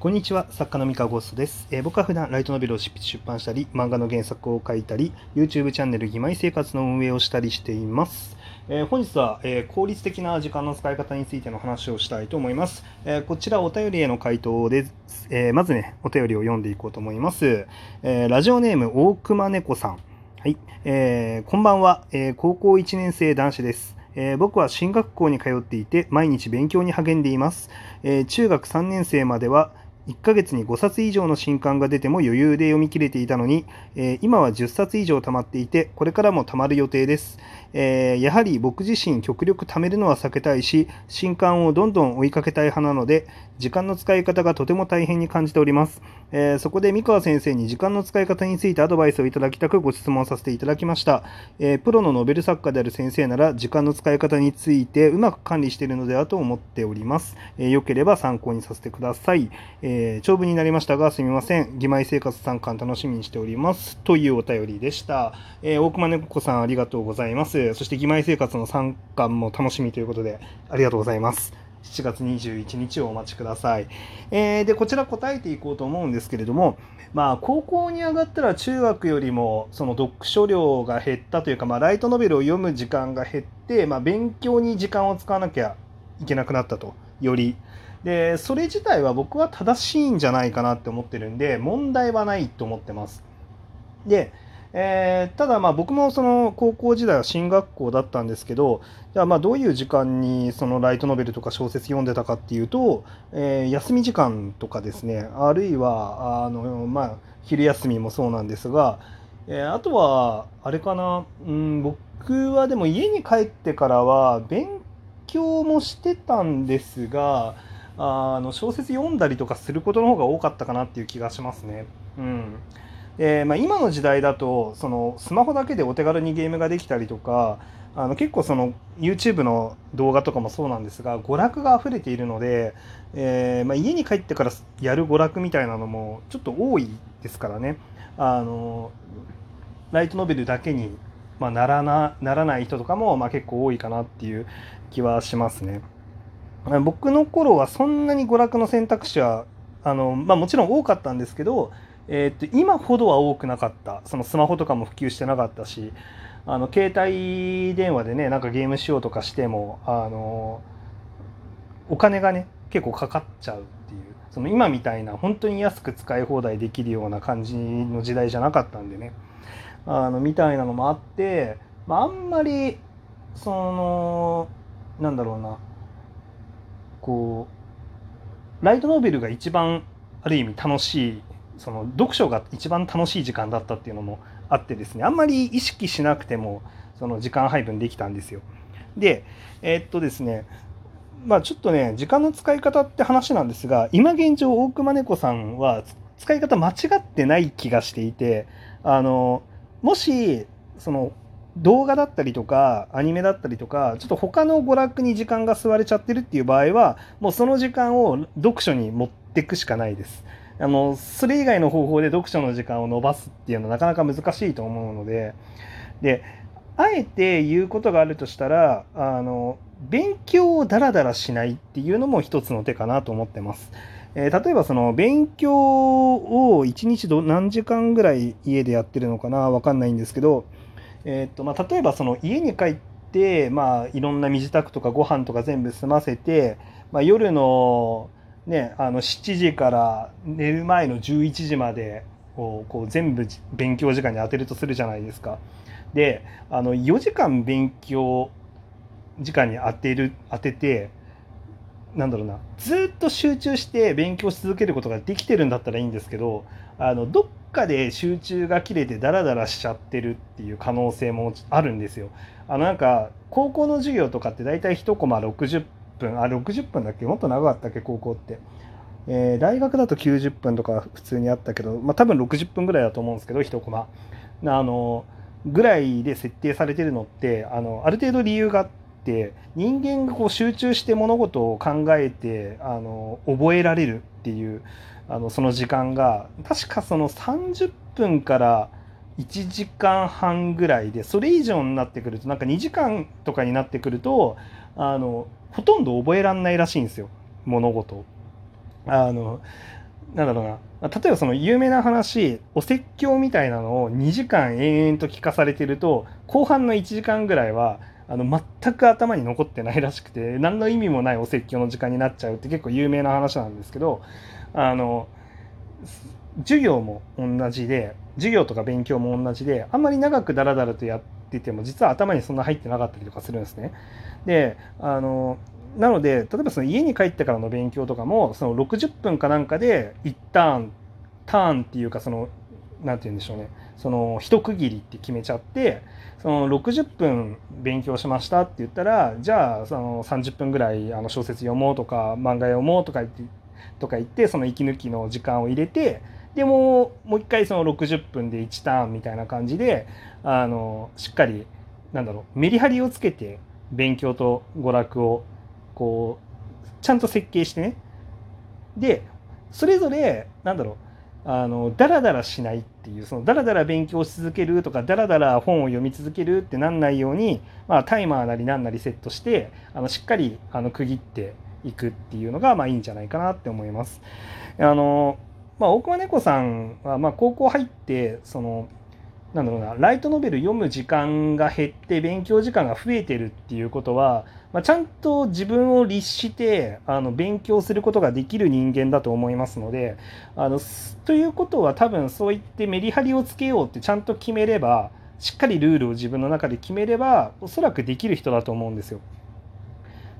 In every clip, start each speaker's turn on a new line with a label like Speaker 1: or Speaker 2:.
Speaker 1: こんにちは、作家の三河ゴーストです、えー僕は普段ライトノベルを執筆出版したり、漫画の原作を書いたり、YouTube チャンネル義妹生活の運営をしたりしています。えー本日は、えー効率的な時間の使い方についての話をしたいと思います。えーこちらお便りへの回答です。えーまずね、お便りを読んでいこうと思います。えーラジオネーム大熊猫さん。はい、えーこんばんは、えー高校1年生男子です。えー僕は進学校に通っていて毎日勉強に励んでいます。えー中学3年生までは1ヶ月に5冊以上の新刊が出ても余裕で読み切れていたのに、えー今は10冊以上溜まっていて、これからも溜まる予定です。えーやはり僕自身極力貯めるのは避けたいし、新刊をどんどん追いかけたい派なので、時間の使い方がとても大変に感じております。えーそこで三河先生に時間の使い方についてアドバイスをいただきたくご質問させていただきました。えープロのノベル作家である先生なら時間の使い方についてうまく管理しているのではと思っております。えーよければ参考にさせてください。えー長文になりましたがすみません。義妹生活参観楽しみにしております。というお便りでした。え大熊猫子さんありがとうございます。そして義妹生活の参観も楽しみということでありがとうございます。7月21日をお待ちください。えーでこちら答えていこうと思うんですけれども、まあ、高校に上がったら中学よりもその読書量が減ったというか、まあ、ライトノベルを読む時間が減って、まあ、勉強に時間を使わなきゃいけなくなったとよりでそれ自体は僕は正しいんじゃないかなって思ってるんで問題はないと思ってます。でえーただまあ僕もその高校時代は進学校だったんですけどじゃあまあどういう時間にそのライトノベルとか小説読んでたかっていうと、えー休み時間とかですねあるいはあの、まあ、昼休みもそうなんですが、えーあとはあれかな、うん、僕はでも家に帰ってからは勉強もしてたんですがあの小説読んだりとかすることの方が多かったかなっていう気がしますね。うんでまあ、今の時代だとそのスマホだけでお手軽にゲームができたりとかあの結構その YouTube の動画とかもそうなんですが娯楽が溢れているので、えーまあ、家に帰ってからやる娯楽みたいなのもちょっと多いですからねあのライトノベルだけに、まあ、ならなならない人とかも、まあ、結構多いかなっていう気はしますね。僕の頃はそんなに娯楽の選択肢はあの、まあ、もちろん多かったんですけどえー、と今ほどは多くなかった。そのスマホとかも普及してなかったしあの携帯電話でねなんかゲームしようとかしてもあのお金がね結構かかっちゃうっていう。その今みたいな本当に安く使い放題できるような感じの時代じゃなかったんでね。あのみたいなのもあって、まあ、あんまりそのなんだろうな。こうライトノーベルが一番ある意味楽しいその読書が一番楽しい時間だったっていうのもあってですねあんまり意識しなくてもその時間配分できたんですよ。でえーっとですねまあちょっとね時間の使い方って話なんですが今現状大熊猫さんは使い方間違ってない気がしていてあのもしその動画だったりとかアニメだったりとかちょっと他の娯楽に時間が吸われちゃってるっていう場合はもうその時間を読書に持ってくしかないです。あのそれ以外の方法で読書の時間を伸ばすっていうのはなかなか難しいと思うのでであえて言うことがあるとしたらあの勉強をダラダラしないっていうのも一つの手かなと思ってます。えー例えばその勉強を1日ど何時間ぐらい家でやってるのかなわかんないんですけど、えーっとまあ、例えばその家に帰って、まあ、いろんな身支度とかご飯とか全部済ませて、まあ、夜のね、あの7時から寝る前の11時までをこう全部勉強時間に当てるとするじゃないですか。であの4時間勉強時間に当てる当ててなんだろうなずっと集中して勉強し続けることができてるんだったらいいんですけどあのどっかで集中が切れてダラダラしちゃってるっていう可能性もあるんですよ。あのなんか高校の授業とかって大体1コマ60分あ60分だっけ？もっと長かったっけ？高校って、えー大学だと90分とか普通にあったけど、まあ、多分60分ぐらいだと思うんですけど1コマ。あのぐらいで設定されてるのってあのある程度理由があって人間がこう集中して物事を考えてあの覚えられるっていうあのその時間が確かその30分から1時間半ぐらいでそれ以上になってくるとなんか2時間とかになってくるとあのほとんど覚えらんないらしいんですよ物事。あのなんだろうな例えばその有名な話お説教みたいなのを2時間延々と聞かされてると後半の1時間ぐらいはあの全く頭に残ってないらしくて何の意味もないお説教の時間になっちゃうって結構有名な話なんですけどあの授業も同じで授業とか勉強も同じであんまり長くダラダラとやっててても実は頭にそんな入ってなかったりとかするんですね。であのなので例えばその家に帰ってからの勉強とかもその60分かなんかで一旦ターンっていうかその何て言うんでしょうねその一区切りって決めちゃってその60分勉強しましたって言ったらじゃあその30分ぐらいあの小説読もうとか漫画読もうとか言ってとか言ってその息抜きの時間を入れてでももう一回その60分で1ターンみたいな感じであのしっかりなんだろうメリハリをつけて勉強と娯楽をこうちゃんと設計してねでそれぞれなんだろうあのダラダラしないっていうそのダラダラ勉強し続けるとかダラダラ本を読み続けるってなんないように、まあ、タイマーなりなんなりセットしてあのしっかりあの区切っていくっていうのがまあいいんじゃないかなって思います。あのまあ、大熊猫さんはまあ高校入ってそのなんだろうなライトノベル読む時間が減って勉強時間が増えてるっていうことは、まあ、ちゃんと自分を律してあの勉強することができる人間だと思いますのであのということは多分そういってメリハリをつけようってちゃんと決めればしっかりルールを自分の中で決めればおそらくできる人だと思うんですよ。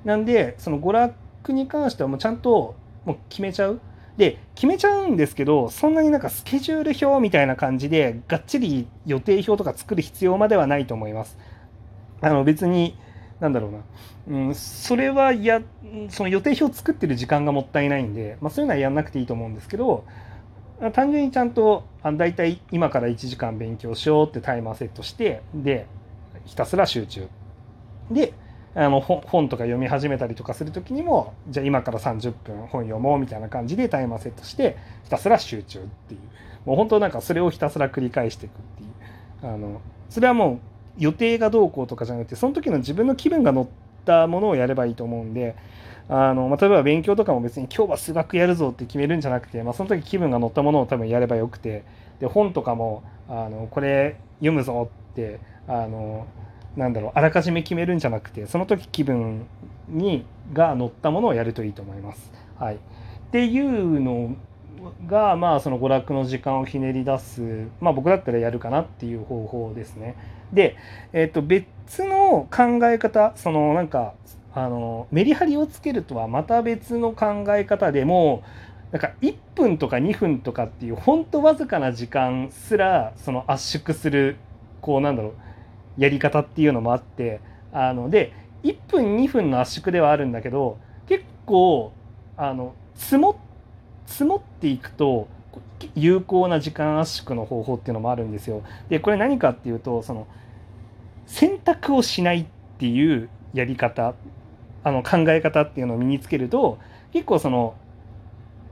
Speaker 1: なんでその娯楽に関してはもうちゃんともう決めちゃう。で決めちゃうんですけどそんなになんかスケジュール表みたいな感じでがっちり予定表とか作る必要まではないと思います。あの別になんだろうな、うん、それはやその予定表作ってる時間がもったいないんで、まあ、そういうのはやんなくていいと思うんですけど単純にちゃんとあ大体今から1時間勉強しようってタイマーセットしてでひたすら集中であの本とか読み始めたりとかする時にもじゃあ今から30分本読もうみたいな感じでタイマーセットしてひたすら集中っていう。もう本当なんかそれをひたすら繰り返していくっていう。あのそれはもう予定がどうこうとかじゃなくてその時の自分の気分が乗ったものをやればいいと思うんであの、まあ、例えば勉強とかも別に今日は数学やるぞって決めるんじゃなくて、まあ、その時気分が乗ったものを多分やればよくてで本とかもあのこれ読むぞってあのなんだろうあらかじめ決めるんじゃなくてその時気分にが乗ったものをやるといいと思います。はい、っていうのがまあその娯楽の時間をひねり出すまあ僕だったらやるかなっていう方法ですね。で、えー、と別の考え方そのなんかあのメリハリをつけるとはまた別の考え方でもなんか1分とか2分とかっていうほんとわずかな時間すらその圧縮するこうなんだろうやり方っていうのもあってあので1分2分の圧縮ではあるんだけど結構あの積も積もっていくと有効な時間圧縮の方法っていうのもあるんですよ。でこれ何かっていうとその選択をしないっていうやり方あの考え方っていうのを身につけると結構その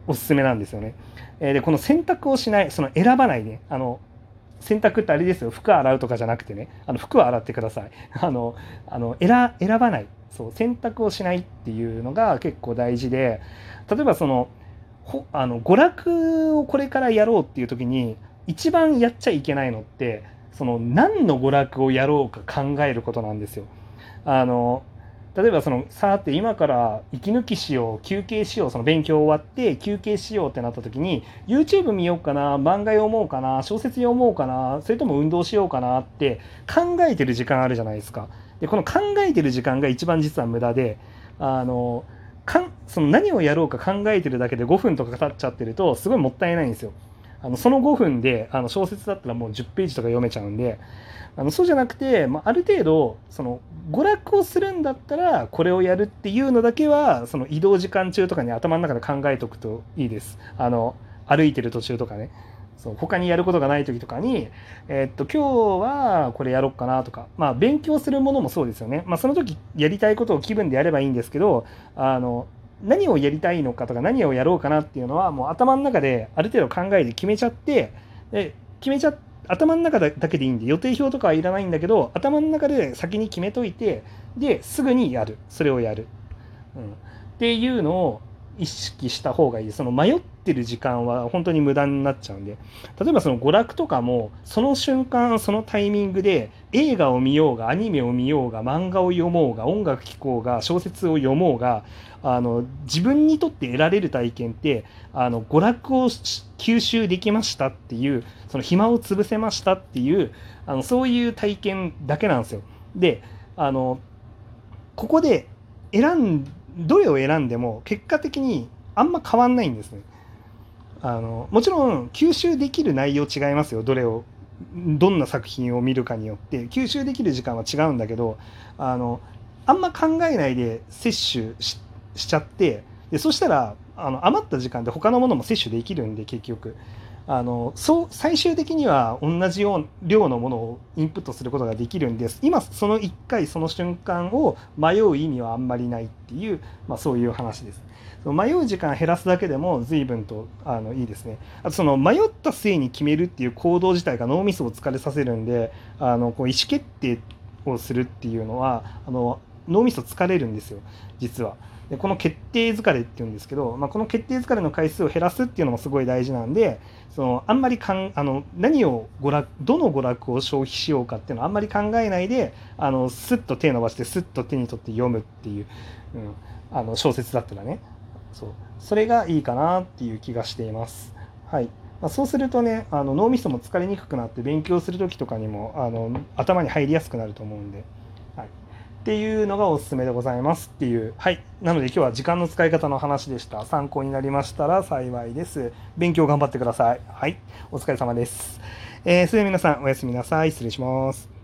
Speaker 1: おすすめなんですよね。えでこの選択をしないその選ばないねあの洗濯ってあれですよ。服洗うとかじゃなくてね。あの服は洗ってください。あのあの選選ばない。そう選択をしないっていうのが結構大事で例えばそのほあの娯楽をこれからやろうっていう時に一番やっちゃいけないのってその何の娯楽をやろうか考えることなんですよ。あの例えばそのさーって今から息抜きしよう休憩しようその勉強終わって休憩しようってなった時に YouTube 見ようかな漫画読もうかな小説読もうかなそれとも運動しようかなって考えてる時間あるじゃないですか。でこの考えてる時間が一番実は無駄であのかんその何をやろうか考えてるだけで5分とか経っちゃってるとすごいもったいないんですよ。あのその5分であの小説だったらもう10ページとか読めちゃうんであのそうじゃなくて、まあ、ある程度その娯楽をするんだったらこれをやるっていうのだけはその移動時間中とかに頭の中で考えておくといいです。あの歩いてる途中とかね。そう他にやることがない時とかに、えー、っと今日はこれやろうかなとか、まあ、勉強するものもそうですよね、まあ、その時やりたいことを気分でやればいいんですけどあの何をやりたいのかとか何をやろうかなっていうのはもう頭の中である程度考えて決めちゃってで決めちゃ頭の中だけでいいんで予定表とかはいらないんだけど頭の中で先に決めといてですぐにやる。それをやる、うん、っていうのを意識した方がいいその迷ってる時間は本当に無駄になっちゃうんで例えばその娯楽とかもその瞬間そのタイミングで映画を見ようがアニメを見ようが漫画を読もうが音楽聴こうが小説を読もうがあの自分にとって得られる体験ってあの娯楽を吸収できましたっていうその暇を潰せましたっていうあのそういう体験だけなんですよ。であのここで選んどれを選んでも結果的にあんま変わんないんですね。あのもちろん吸収できる内容違いますよ。どれをどんな作品を見るかによって。吸収できる時間は違うんだけどあのあんま考えないで摂取しちゃってでそしたらあの余った時間で他のものも摂取できるんで結局。あのそう最終的には同じよう量のものをインプットすることができるんです今その1回その瞬間を迷う意味はあんまりないっていう、まあ、そういう話です。迷う時間減らすだけでも随分とあのいいですね。あとその迷った末に決めるっていう行動自体が脳みそを疲れさせるんであのこう意思決定をするっていうのはあの脳みそ疲れるんですよ実は。でこの決定疲れっていうんですけど、まあ、この決定疲れの回数を減らすっていうのもすごい大事なんでそのあんまりかんあの何を娯楽どの娯楽を消費しようかっていうのをあんまり考えないであのスッと手伸ばしてスッと手に取って読むっていう、うん、あの小説だったらねそうそれがいいかなっていう気がしています。はいまあ、そうするとねあの脳みそも疲れにくくなって勉強する時とかにもあの頭に入りやすくなると思うんで。っていうのがおすすめでございますっていう。はい。なので今日は時間の使い方の話でした。参考になりましたら幸いです。勉強頑張ってください。はい。お疲れ様です。えー、それでは皆さんおやすみなさい。失礼します。